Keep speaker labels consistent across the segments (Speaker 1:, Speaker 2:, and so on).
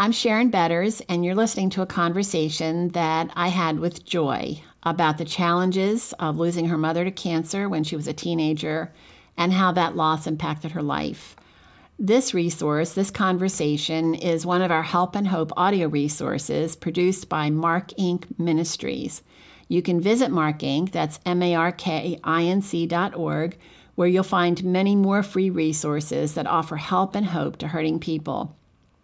Speaker 1: I'm Sharon Betters, and you're listening to a conversation that I had with Joy about the challenges of losing her mother to cancer when she was a teenager and how that loss impacted her life. This resource, this conversation, is one of our Help and Hope audio resources produced by Mark Inc. Ministries. You can visit Mark Inc., that's M A R K I N C dot org, where you'll find many more free resources that offer help and hope to hurting people.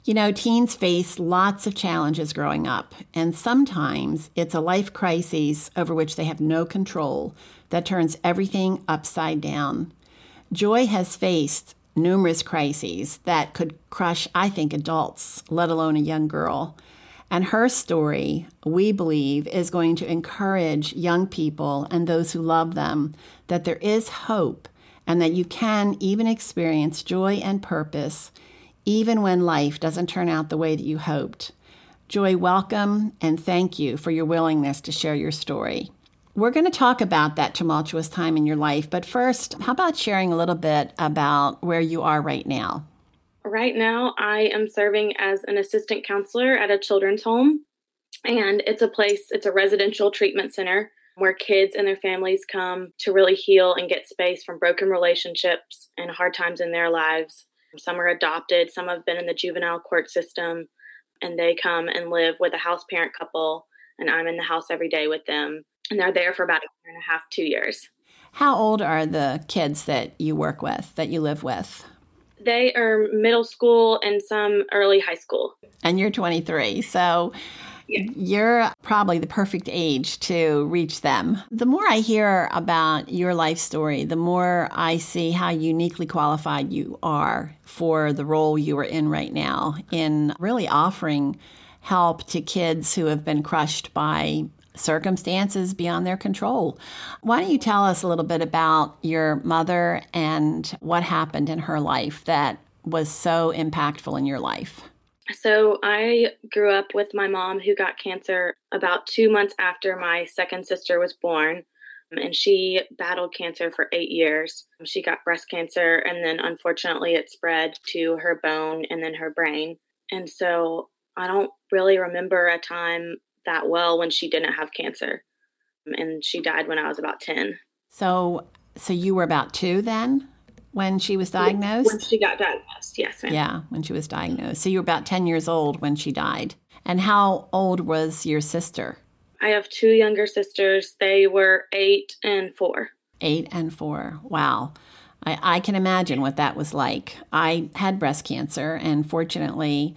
Speaker 1: You know, teens face lots of challenges growing up, and sometimes it's a life crisis over which they have no control that turns everything upside down. Joy has faced numerous crises that could crush, I think, adults, let alone a young girl. And her story, we believe, is going to encourage young people and those who love them that there is hope and that you can even experience joy and purpose even when life doesn't turn out the way that you hoped. Joy, welcome and thank you for your willingness to share your story. We're going to talk about that tumultuous time in your life, but first, how about sharing a little bit about where you are right now?
Speaker 2: Right now, I am serving as an assistant counselor at a children's home, and it's a place, it's a residential treatment center where kids and their families come to really heal and get space from broken relationships and hard times in their lives. Some are adopted, some have been in the juvenile court system, and they come and live with a house parent couple, and I'm in the house every day with them and they're there for about a year and a half, two years.
Speaker 1: How old are the kids that you work with, that you live with?
Speaker 2: They are middle school and some early high school.
Speaker 1: And you're 23. So yeah. you're probably the perfect age to reach them. The more I hear about your life story, the more I see how uniquely qualified you are for the role you are in right now in really offering help to kids who have been crushed by circumstances beyond their control. Why don't you tell us a little bit about your mother and what happened in her life that was so impactful in your life?
Speaker 2: So, I grew up with my mom who got cancer about two months after my second sister was born. Um, and she battled cancer for eight years. She got breast cancer, and then unfortunately, it spread to her bone and then her brain. And so, I don't really remember a time that well when she didn't have cancer. Um, and she died when I was about 10.
Speaker 1: So, so you were about two then when she was diagnosed?
Speaker 2: When she got diagnosed, yes. Ma'am.
Speaker 1: Yeah, when she was diagnosed. So you were about 10 years old when she died. And how old was your sister?
Speaker 2: I have two younger sisters. They were eight and four.
Speaker 1: Eight and four. Wow. I, I can imagine what that was like. I had breast cancer, and fortunately,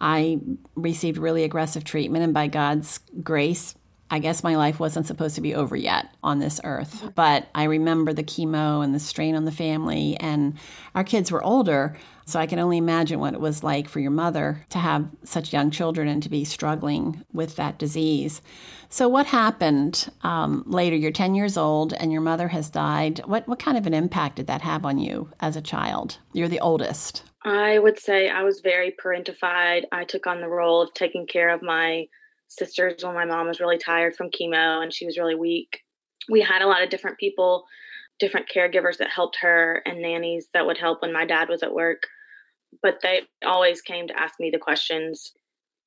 Speaker 1: I received really aggressive treatment, and by God's grace, I guess my life wasn't supposed to be over yet on this earth. But I remember the chemo and the strain on the family, and our kids were older. So I can only imagine what it was like for your mother to have such young children and to be struggling with that disease. So, what happened um, later? You're 10 years old and your mother has died. What, what kind of an impact did that have on you as a child? You're the oldest.
Speaker 2: I would say I was very parentified. I took on the role of taking care of my sisters when my mom was really tired from chemo and she was really weak. We had a lot of different people, different caregivers that helped her and nannies that would help when my dad was at work. But they always came to ask me the questions.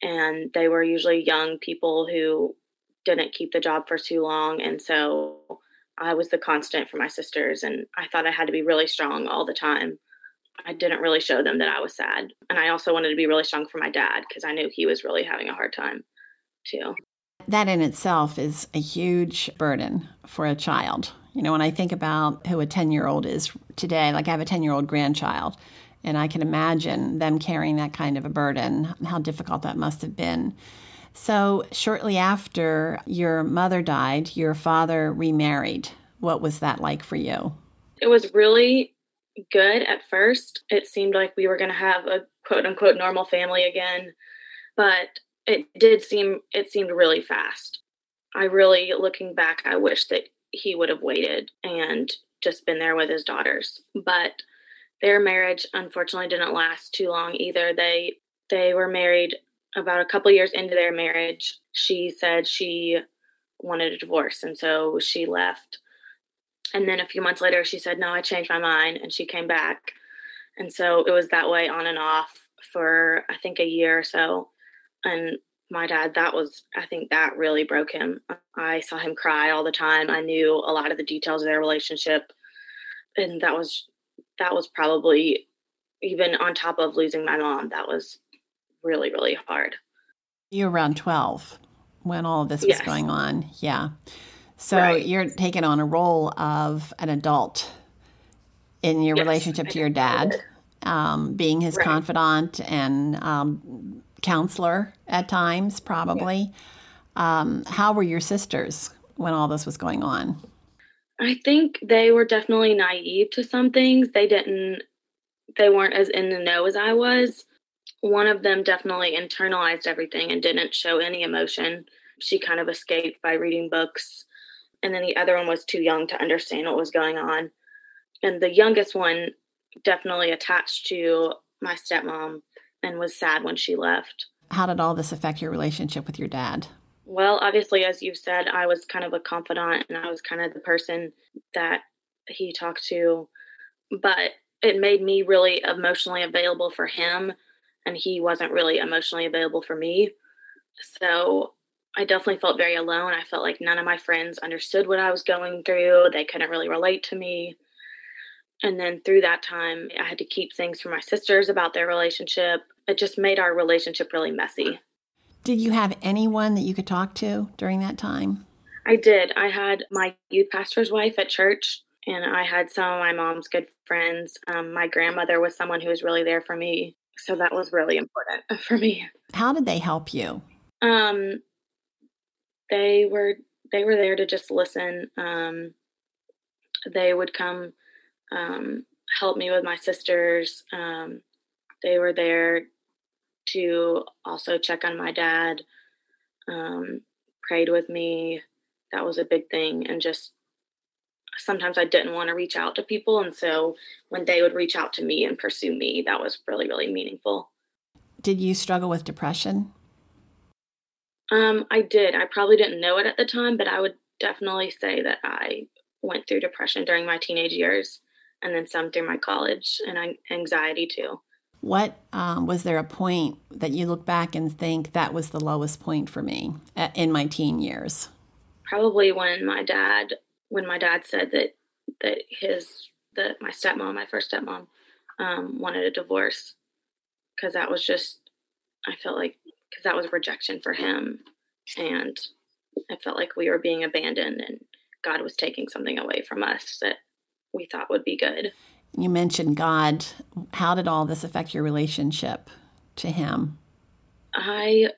Speaker 2: And they were usually young people who didn't keep the job for too long. And so I was the constant for my sisters. And I thought I had to be really strong all the time I didn't really show them that I was sad. And I also wanted to be really strong for my dad because I knew he was really having a hard time too.
Speaker 1: That in itself is a huge burden for a child. You know, when I think about who a 10 year old is today, like I have a 10 year old grandchild, and I can imagine them carrying that kind of a burden, how difficult that must have been. So, shortly after your mother died, your father remarried. What was that like for you?
Speaker 2: It was really good at first. It seemed like we were going to have a quote unquote normal family again, but it did seem it seemed really fast. I really looking back, I wish that he would have waited and just been there with his daughters. But their marriage unfortunately didn't last too long either. They they were married about a couple years into their marriage. She said she wanted a divorce and so she left and then a few months later, she said, No, I changed my mind. And she came back. And so it was that way on and off for I think a year or so. And my dad, that was, I think that really broke him. I saw him cry all the time. I knew a lot of the details of their relationship. And that was, that was probably even on top of losing my mom, that was really, really hard.
Speaker 1: You were around 12 when all of this was yes. going on. Yeah. So right. you're taking on a role of an adult in your yes, relationship to your dad, um, being his right. confidant and um, counselor at times, probably. Yeah. Um, how were your sisters when all this was going on?
Speaker 2: I think they were definitely naive to some things. They didn't, they weren't as in the know as I was. One of them definitely internalized everything and didn't show any emotion. She kind of escaped by reading books. And then the other one was too young to understand what was going on. And the youngest one definitely attached to my stepmom and was sad when she left.
Speaker 1: How did all this affect your relationship with your dad?
Speaker 2: Well, obviously, as you've said, I was kind of a confidant and I was kind of the person that he talked to. But it made me really emotionally available for him, and he wasn't really emotionally available for me. So I definitely felt very alone. I felt like none of my friends understood what I was going through, they couldn't really relate to me. And then through that time, I had to keep things from my sisters about their relationship. It just made our relationship really messy.
Speaker 1: Did you have anyone that you could talk to during that time?
Speaker 2: I did. I had my youth pastor's wife at church, and I had some of my mom's good friends. Um, my grandmother was someone who was really there for me. So that was really important for me.
Speaker 1: How did they help you?
Speaker 2: Um, they were they were there to just listen. Um, they would come um, help me with my sisters. Um, they were there to also check on my dad, um, prayed with me. That was a big thing. And just sometimes I didn't want to reach out to people. And so when they would reach out to me and pursue me, that was really, really meaningful.
Speaker 1: Did you struggle with depression?
Speaker 2: Um, I did. I probably didn't know it at the time, but I would definitely say that I went through depression during my teenage years and then some through my college and anxiety too.
Speaker 1: What um, was there a point that you look back and think that was the lowest point for me in my teen years?
Speaker 2: Probably when my dad, when my dad said that that his that my stepmom, my first stepmom, um, wanted a divorce because that was just I felt like because that was rejection for him, and I felt like we were being abandoned and God was taking something away from us that we thought would be good.
Speaker 1: You mentioned God. How did all this affect your relationship to Him?
Speaker 2: I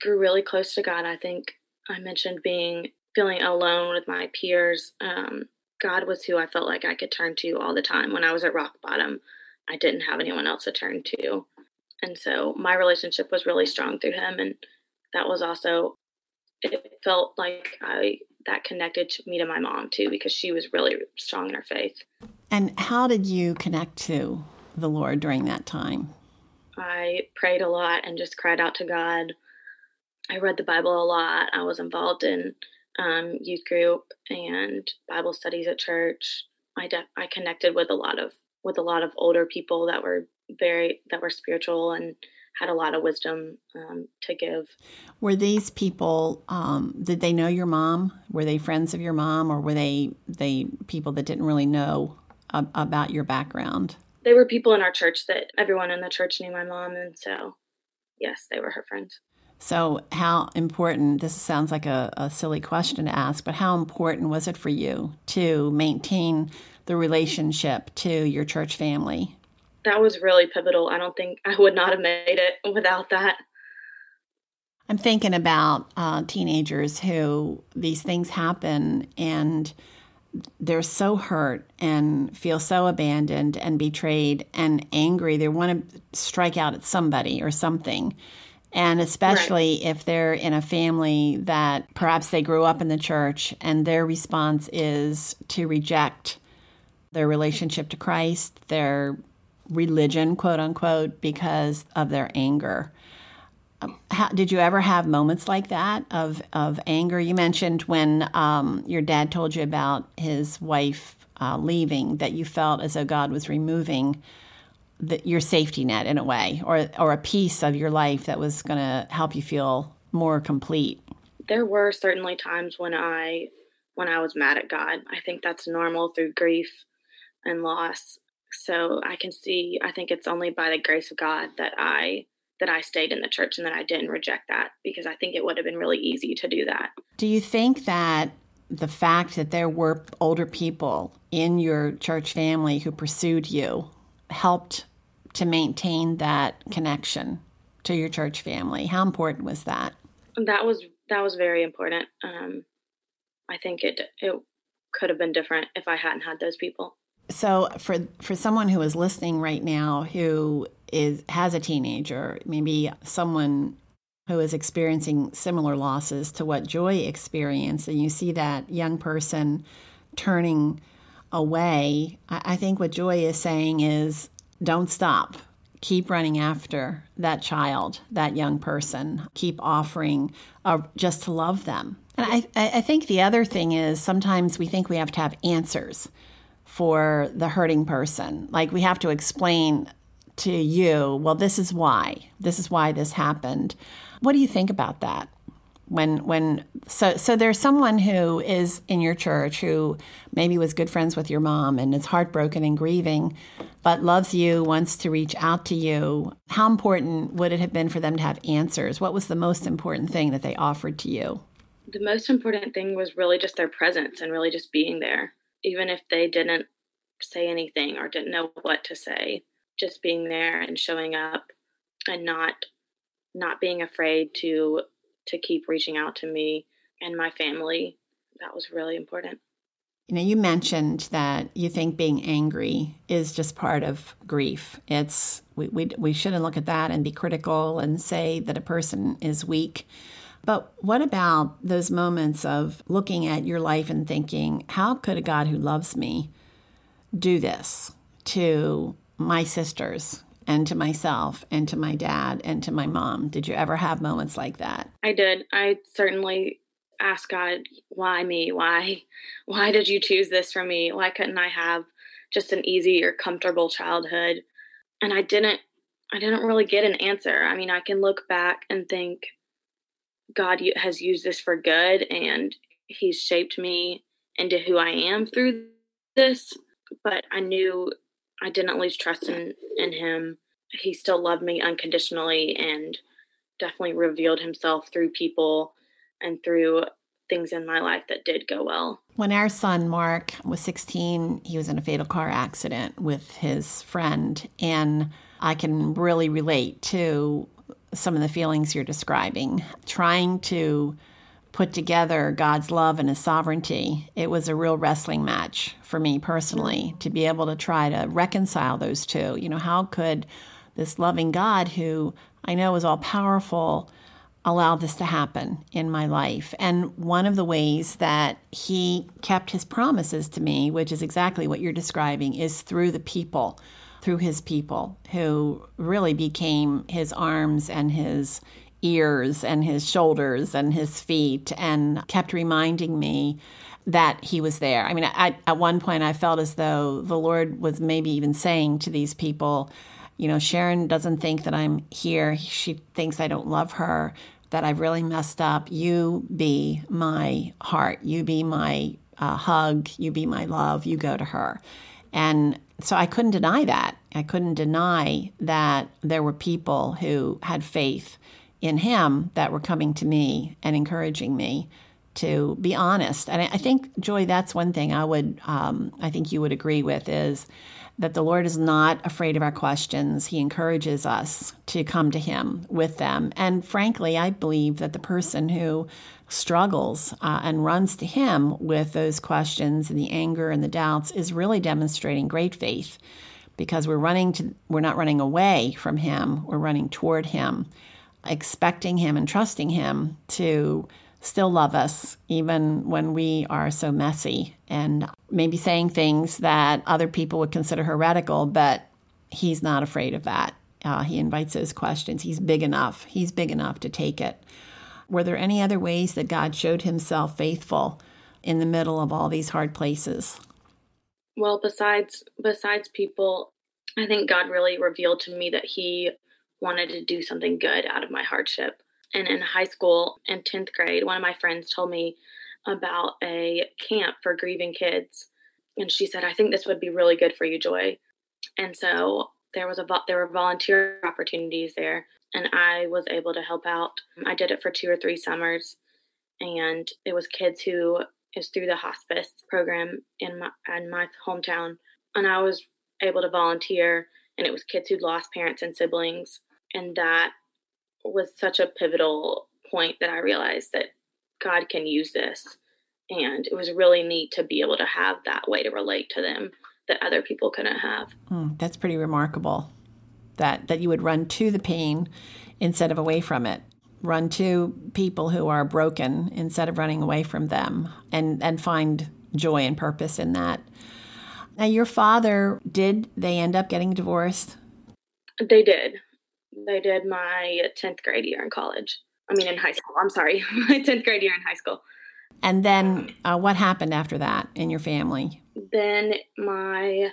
Speaker 2: grew really close to God. I think I mentioned being feeling alone with my peers. Um, God was who I felt like I could turn to all the time. When I was at rock bottom, I didn't have anyone else to turn to. And so my relationship was really strong through Him. And that was also, it felt like I that connected me to my mom too because she was really strong in her faith.
Speaker 1: And how did you connect to the Lord during that time?
Speaker 2: I prayed a lot and just cried out to God. I read the Bible a lot. I was involved in um, youth group and Bible studies at church. I de- I connected with a lot of with a lot of older people that were very that were spiritual and had a lot of wisdom um, to give.
Speaker 1: Were these people? Um, did they know your mom? Were they friends of your mom, or were they they people that didn't really know about your background?
Speaker 2: They were people in our church that everyone in the church knew my mom, and so yes, they were her friends.
Speaker 1: So, how important, this sounds like a, a, silly question to ask, but how important was it for you to maintain the relationship to your church family?
Speaker 2: That was really pivotal. I don't think I would not have made it without that.
Speaker 1: I'm thinking about uh, teenagers who these things happen and they're so hurt and feel so abandoned and betrayed and angry. They want to strike out at somebody or something. And especially right. if they're in a family that perhaps they grew up in the church and their response is to reject their relationship to Christ, their religion, quote unquote, because of their anger. Um, how, did you ever have moments like that of, of anger? You mentioned when um, your dad told you about his wife uh, leaving that you felt as though God was removing the, your safety net in a way, or or a piece of your life that was going to help you feel more complete?
Speaker 2: There were certainly times when I when I was mad at God. I think that's normal through grief and loss. So I can see. I think it's only by the grace of God that I that I stayed in the church and that I didn't reject that because I think it would have been really easy to do that.
Speaker 1: Do you think that the fact that there were older people in your church family who pursued you helped to maintain that connection to your church family? How important was that?
Speaker 2: That was that was very important. Um, I think it it could have been different if I hadn't had those people.
Speaker 1: So for for someone who is listening right now who is has a teenager, maybe someone who is experiencing similar losses to what Joy experienced, and you see that young person turning away, I, I think what Joy is saying is don't stop. Keep running after that child, that young person. Keep offering uh, just to love them. And I, I think the other thing is sometimes we think we have to have answers for the hurting person. Like we have to explain to you, well, this is why. This is why this happened. What do you think about that? When when so so there's someone who is in your church who maybe was good friends with your mom and is heartbroken and grieving, but loves you, wants to reach out to you. How important would it have been for them to have answers? What was the most important thing that they offered to you?
Speaker 2: The most important thing was really just their presence and really just being there. Even if they didn't say anything or didn't know what to say, just being there and showing up and not not being afraid to to keep reaching out to me and my family. That was really important.
Speaker 1: You know you mentioned that you think being angry is just part of grief. It's we, we, we shouldn't look at that and be critical and say that a person is weak but what about those moments of looking at your life and thinking how could a god who loves me do this to my sisters and to myself and to my dad and to my mom. Did you ever have moments like that?
Speaker 2: I did. I certainly asked God, why me? Why why did you choose this for me? Why couldn't I have just an easy or comfortable childhood? And I didn't I didn't really get an answer. I mean, I can look back and think God has used this for good and he's shaped me into who I am through this, but I knew I didn't lose trust in, in him. He still loved me unconditionally and definitely revealed himself through people and through things in my life that did go well.
Speaker 1: When our son Mark was 16, he was in a fatal car accident with his friend. And I can really relate to some of the feelings you're describing. Trying to put together God's love and His sovereignty, it was a real wrestling match for me personally to be able to try to reconcile those two. You know, how could this loving God, who I know is all powerful, allow this to happen in my life? And one of the ways that He kept His promises to me, which is exactly what you're describing, is through the people. Through his people who really became his arms and his ears and his shoulders and his feet and kept reminding me that he was there. I mean, I, at one point, I felt as though the Lord was maybe even saying to these people, you know, Sharon doesn't think that I'm here. She thinks I don't love her, that I've really messed up. You be my heart. You be my uh, hug. You be my love. You go to her. And so I couldn't deny that. I couldn't deny that there were people who had faith in him that were coming to me and encouraging me to be honest. And I think, Joy, that's one thing I would, um, I think you would agree with is that the Lord is not afraid of our questions. He encourages us to come to Him with them. And frankly, I believe that the person who struggles uh, and runs to Him with those questions and the anger and the doubts is really demonstrating great faith because we're running to, we're not running away from Him, we're running toward Him expecting Him and trusting Him to still love us, even when we are so messy and maybe saying things that other people would consider heretical, but He's not afraid of that. Uh, he invites those questions. He's big enough. He's big enough to take it. Were there any other ways that God showed Himself faithful in the middle of all these hard places?
Speaker 2: Well, besides besides people I think God really revealed to me that He wanted to do something good out of my hardship. And in high school, in 10th grade, one of my friends told me about a camp for grieving kids. And she said, I think this would be really good for you, Joy. And so there was a there were volunteer opportunities there and I was able to help out. I did it for two or three summers and it was kids who is through the hospice program in my in my hometown and I was able to volunteer and it was kids who'd lost parents and siblings and that was such a pivotal point that I realized that God can use this. And it was really neat to be able to have that way to relate to them that other people couldn't have.
Speaker 1: Mm, that's pretty remarkable. That that you would run to the pain instead of away from it. Run to people who are broken instead of running away from them and and find joy and purpose in that. Now your father did they end up getting divorced?
Speaker 2: They did. They did my 10th grade year in college. I mean, in high school. I'm sorry, my 10th grade year in high school.
Speaker 1: And then uh, what happened after that in your family?
Speaker 2: Then my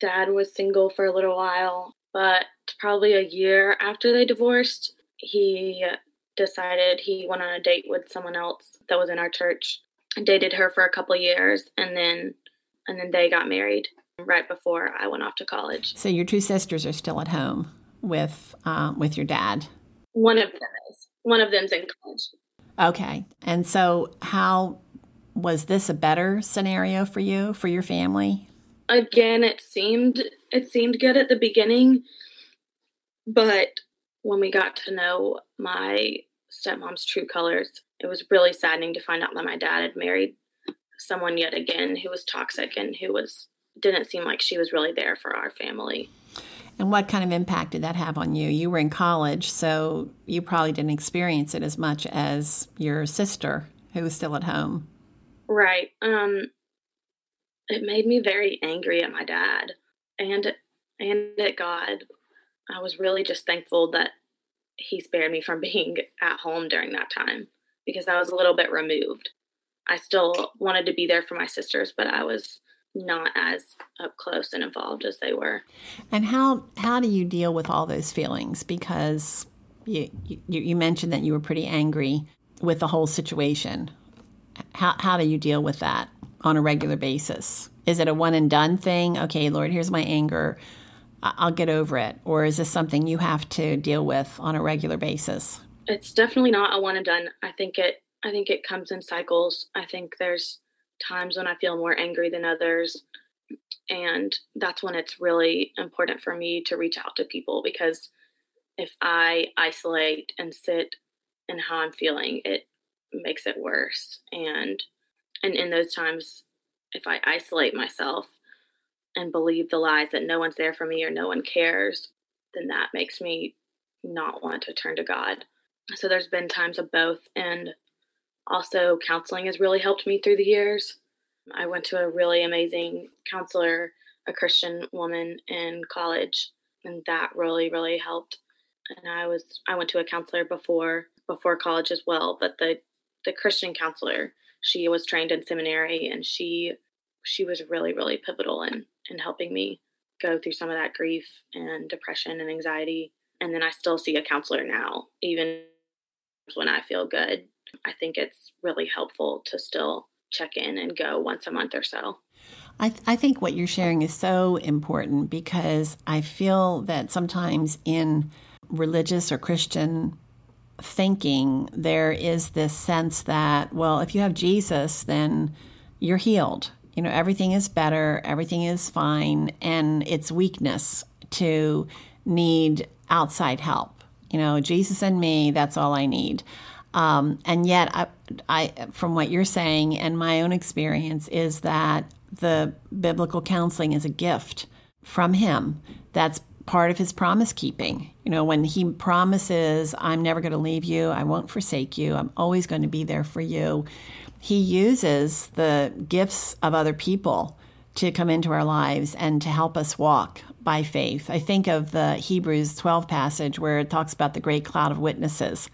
Speaker 2: dad was single for a little while, but probably a year after they divorced, he decided he went on a date with someone else that was in our church. dated her for a couple years and then and then they got married right before I went off to college.
Speaker 1: So your two sisters are still at home with uh, with your dad.
Speaker 2: One of them is. One of them's in college.
Speaker 1: Okay. And so how was this a better scenario for you, for your family?
Speaker 2: Again, it seemed it seemed good at the beginning, but when we got to know my stepmom's true colors, it was really saddening to find out that my dad had married someone yet again who was toxic and who was didn't seem like she was really there for our family.
Speaker 1: And what kind of impact did that have on you? You were in college, so you probably didn't experience it as much as your sister who was still at home.
Speaker 2: Right. Um it made me very angry at my dad and and at God. I was really just thankful that he spared me from being at home during that time because I was a little bit removed. I still wanted to be there for my sisters, but I was not as up close and involved as they were.
Speaker 1: And how how do you deal with all those feelings? Because you you, you mentioned that you were pretty angry with the whole situation. How how do you deal with that on a regular basis? Is it a one and done thing? Okay, Lord, here's my anger. I'll get over it. Or is this something you have to deal with on a regular basis?
Speaker 2: It's definitely not a one and done. I think it I think it comes in cycles. I think there's times when I feel more angry than others. And that's when it's really important for me to reach out to people because if I isolate and sit in how I'm feeling, it makes it worse. And and in those times, if I isolate myself and believe the lies that no one's there for me or no one cares, then that makes me not want to turn to God. So there's been times of both and also, counseling has really helped me through the years. I went to a really amazing counselor, a Christian woman in college, and that really, really helped. And I was I went to a counselor before before college as well, but the the Christian counselor, she was trained in seminary and she she was really, really pivotal in in helping me go through some of that grief and depression and anxiety. And then I still see a counselor now, even when I feel good I think it's really helpful to still check in and go once a month or so.
Speaker 1: I, th- I think what you're sharing is so important because I feel that sometimes in religious or Christian thinking, there is this sense that, well, if you have Jesus, then you're healed. You know, everything is better, everything is fine, and it's weakness to need outside help. You know, Jesus and me, that's all I need. Um, and yet, I, I, from what you're saying and my own experience, is that the biblical counseling is a gift from Him. That's part of His promise keeping. You know, when He promises, I'm never going to leave you, I won't forsake you, I'm always going to be there for you, He uses the gifts of other people to come into our lives and to help us walk by faith. I think of the Hebrews 12 passage where it talks about the great cloud of witnesses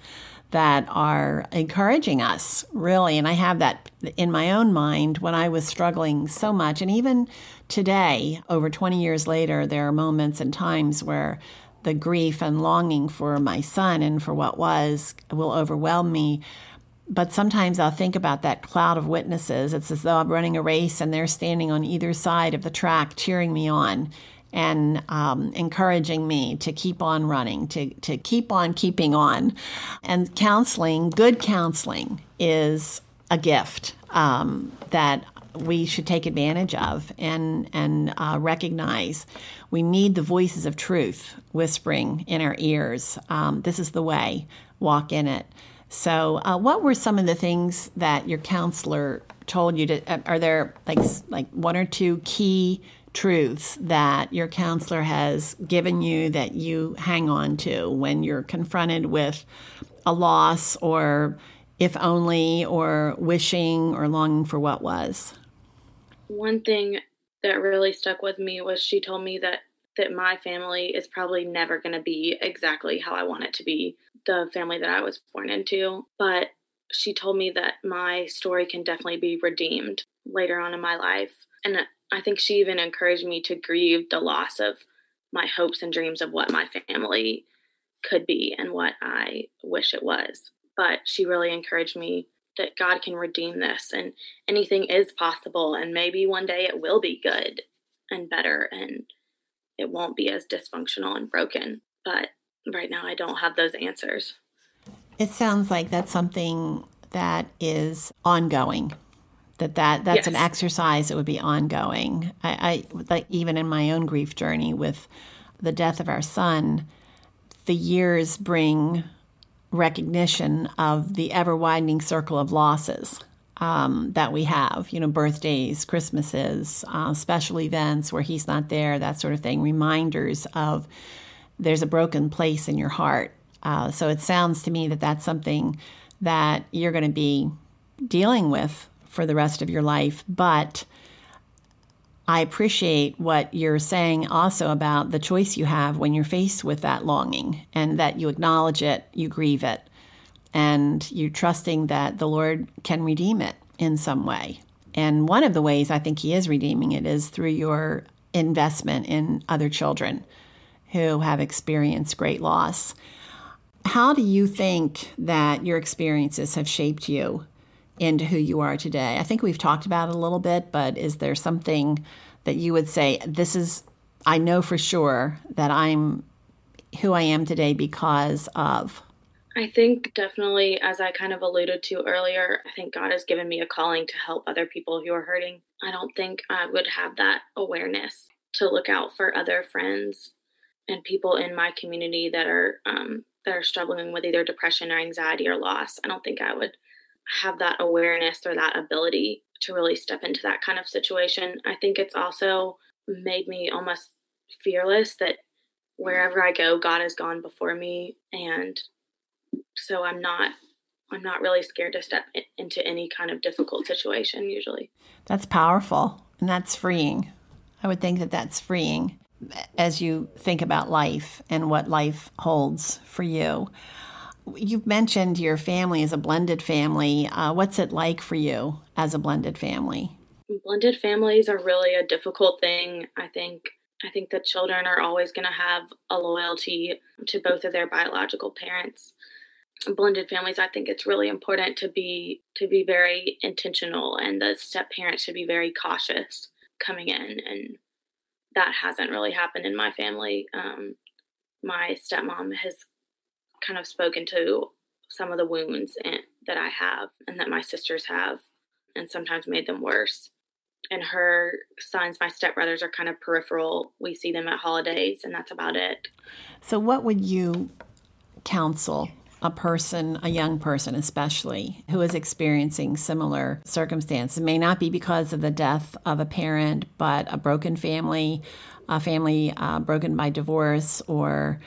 Speaker 1: that are encouraging us, really. And I have that in my own mind when I was struggling so much. And even today, over 20 years later, there are moments and times where the grief and longing for my son and for what was will overwhelm me. But sometimes I'll think about that cloud of witnesses. It's as though I'm running a race and they're standing on either side of the track cheering me on and um, encouraging me to keep on running, to, to keep on keeping on. And counseling, good counseling, is a gift um, that we should take advantage of and and uh, recognize we need the voices of truth whispering in our ears. Um, this is the way. Walk in it. So, uh, what were some of the things that your counselor told you to? Uh, are there like like one or two key truths that your counselor has given you that you hang on to when you're confronted with a loss or if only or wishing or longing for what was?
Speaker 2: One thing that really stuck with me was she told me that that my family is probably never going to be exactly how I want it to be, the family that I was born into, but she told me that my story can definitely be redeemed later on in my life. And I think she even encouraged me to grieve the loss of my hopes and dreams of what my family could be and what I wish it was. But she really encouraged me that God can redeem this and anything is possible and maybe one day it will be good and better and it won't be as dysfunctional and broken. But right now I don't have those answers.
Speaker 1: It sounds like that's something that is ongoing that, that that's yes. an exercise that would be ongoing. I, I like even in my own grief journey with the death of our son, the years bring recognition of the ever widening circle of losses um, that we have. You know, birthdays, Christmases, uh, special events where he's not there, that sort of thing. Reminders of there's a broken place in your heart. Uh, so it sounds to me that that's something that you're going to be dealing with for the rest of your life. But I appreciate what you're saying also about the choice you have when you're faced with that longing and that you acknowledge it, you grieve it, and you're trusting that the Lord can redeem it in some way. And one of the ways I think He is redeeming it is through your investment in other children who have experienced great loss. How do you think that your experiences have shaped you into who you are today? I think we've talked about it a little bit, but is there something that you would say, this is, I know for sure that I'm who I am today because of?
Speaker 2: I think definitely, as I kind of alluded to earlier, I think God has given me a calling to help other people who are hurting. I don't think I would have that awareness to look out for other friends and people in my community that are um, that are struggling with either depression or anxiety or loss. I don't think I would have that awareness or that ability to really step into that kind of situation. I think it's also made me almost fearless that wherever I go, God has gone before me. And so I'm not. I'm not really scared to step into any kind of difficult situation usually.
Speaker 1: That's powerful and that's freeing. I would think that that's freeing as you think about life and what life holds for you. You've mentioned your family is a blended family. Uh, what's it like for you as a blended family?
Speaker 2: Blended families are really a difficult thing. I think I think that children are always going to have a loyalty to both of their biological parents. Blended families, I think it's really important to be to be very intentional, and the step parents should be very cautious coming in, and that hasn't really happened in my family. Um, my stepmom has kind of spoken to some of the wounds that I have and that my sisters have, and sometimes made them worse. And her sons, my stepbrothers, are kind of peripheral. We see them at holidays, and that's about it.
Speaker 1: So, what would you counsel a person, a young person especially, who is experiencing similar circumstances? It may not be because of the death of a parent, but a broken family, a family uh, broken by divorce, or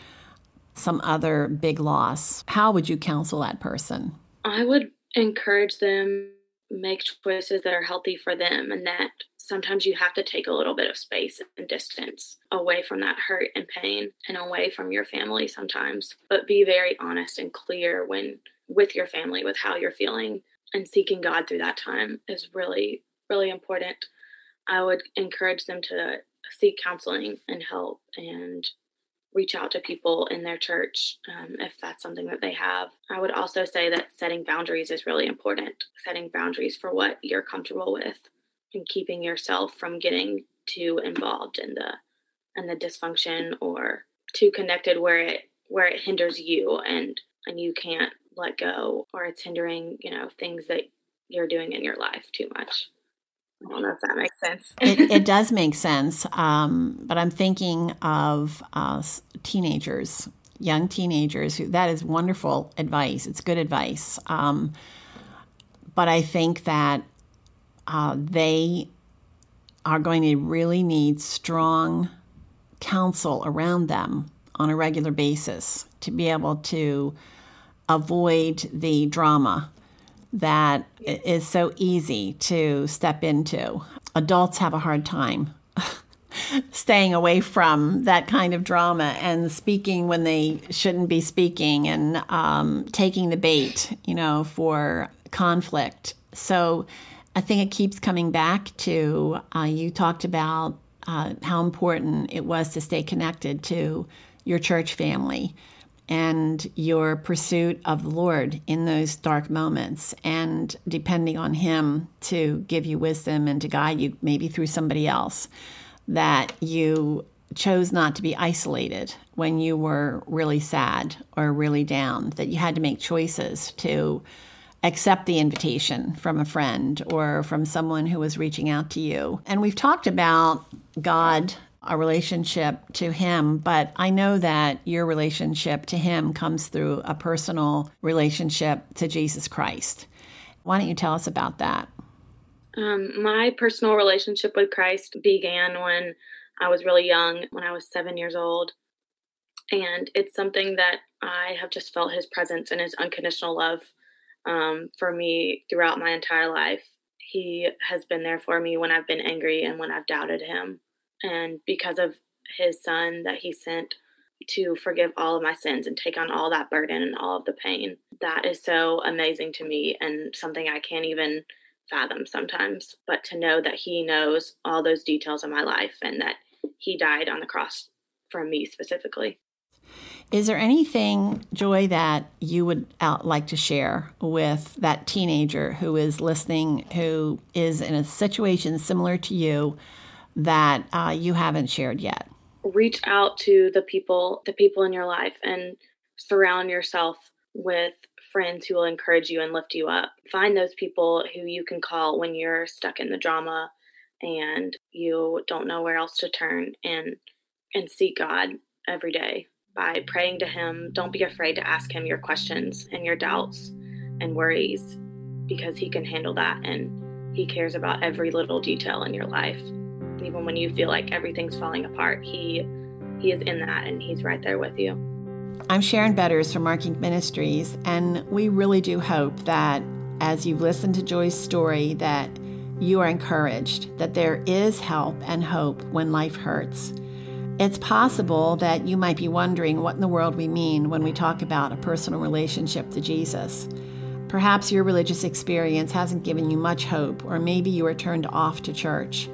Speaker 1: some other big loss, how would you counsel that person?
Speaker 2: I would encourage them make choices that are healthy for them and that sometimes you have to take a little bit of space and distance away from that hurt and pain and away from your family sometimes but be very honest and clear when with your family with how you're feeling and seeking God through that time is really really important. I would encourage them to seek counseling and help and reach out to people in their church um, if that's something that they have. I would also say that setting boundaries is really important. Setting boundaries for what you're comfortable with and keeping yourself from getting too involved in the in the dysfunction or too connected where it where it hinders you and and you can't let go or it's hindering you know things that you're doing in your life too much I don't know if that makes sense.
Speaker 1: it, it, does make sense. Um, but I'm thinking of uh, teenagers, young teenagers, who that is wonderful advice. It's good advice. Um, but I think that uh, they are going to really need strong counsel around them on a regular basis to be able to avoid the drama that is so easy to step into. Adults have a hard time staying away from that kind of drama and speaking when they shouldn't be speaking and um, taking the bait, you know, for conflict. So I think it keeps coming back to uh, you talked about uh, how important it was to stay connected to your church family and your pursuit of the Lord in those dark moments and depending on Him to give you wisdom and to guide you, maybe through somebody else, that you chose not to be isolated when you were really sad or really down, that you had to make choices to accept the invitation from a friend or from someone who was reaching out to you. And we've talked about God a relationship to him, but I know that your relationship to him comes through a personal relationship to Jesus Christ. Why don't you tell us about that?
Speaker 2: Um, my personal relationship with Christ began when I was really young, when I was seven years old. And it's something that I have just felt his presence and his unconditional love um, for me throughout my entire life. He has been there for me when I've been angry and when I've doubted him and because of his son that he sent to forgive all of my sins and take on all that burden and all of the pain. That is so amazing to me and something I can't even fathom sometimes. But to know that he knows all those details of my life and that he died on the cross for me specifically.
Speaker 1: Is there anything, Joy, that you would out, like to share with that teenager who is listening, who is in a situation similar to you, that uh, you haven't shared yet?
Speaker 2: Reach out to the people, the people in your life, and surround yourself with friends who will encourage you and lift you up. Find those people who you can call when you're stuck in the drama and you don't know where else to turn and and seek God every day by praying to him. Don't be afraid to ask him your questions and your doubts and worries because he can handle that and he cares about every little detail in your life even when you feel like everything's falling apart he he is in that and he's right there with you.
Speaker 1: I'm sharon betters from Mark Inc. ministries and we really do hope that as you've listened to joy's story that you are encouraged that there is help and hope when life hurts. It's possible that you might be wondering what in the world we mean when we talk about a personal relationship to jesus. Perhaps your religious experience hasn't given you much hope, or maybe you are turned off to church.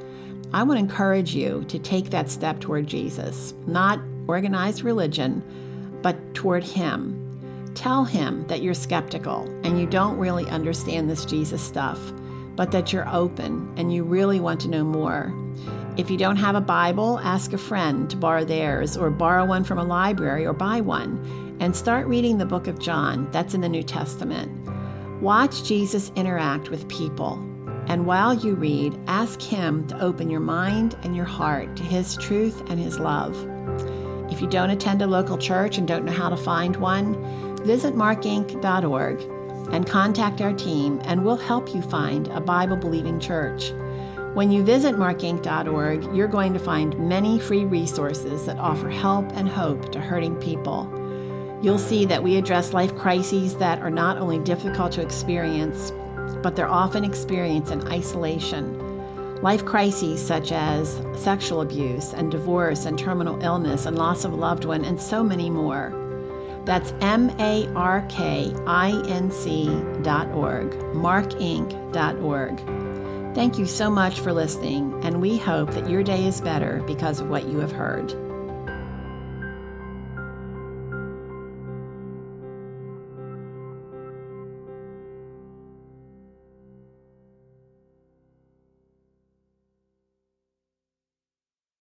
Speaker 1: I would encourage you to take that step toward Jesus, not organized religion, but toward Him. Tell Him that you're skeptical and you don't really understand this Jesus stuff, but that you're open and you really want to know more. If you don't have a Bible, ask a friend to borrow theirs or borrow one from a library or buy one and start reading the book of John. That's in the New Testament. Watch Jesus interact with people and while you read, ask Him to open your mind and your heart to His truth and His love. If you don't attend a local church and don't know how to find one, visit markinc.org and contact our team, and we'll help you find a Bible believing church. When you visit markinc.org, you're going to find many free resources that offer help and hope to hurting people. You'll see that we address life crises that are not only difficult to experience, but they're often experienced in isolation. Life crises such as sexual abuse and divorce and terminal illness and loss of a loved one, and so many more. That's M A R K I N C dot org, markinc.org. Thank you so much for listening, and we hope that your day is better because of what you have heard.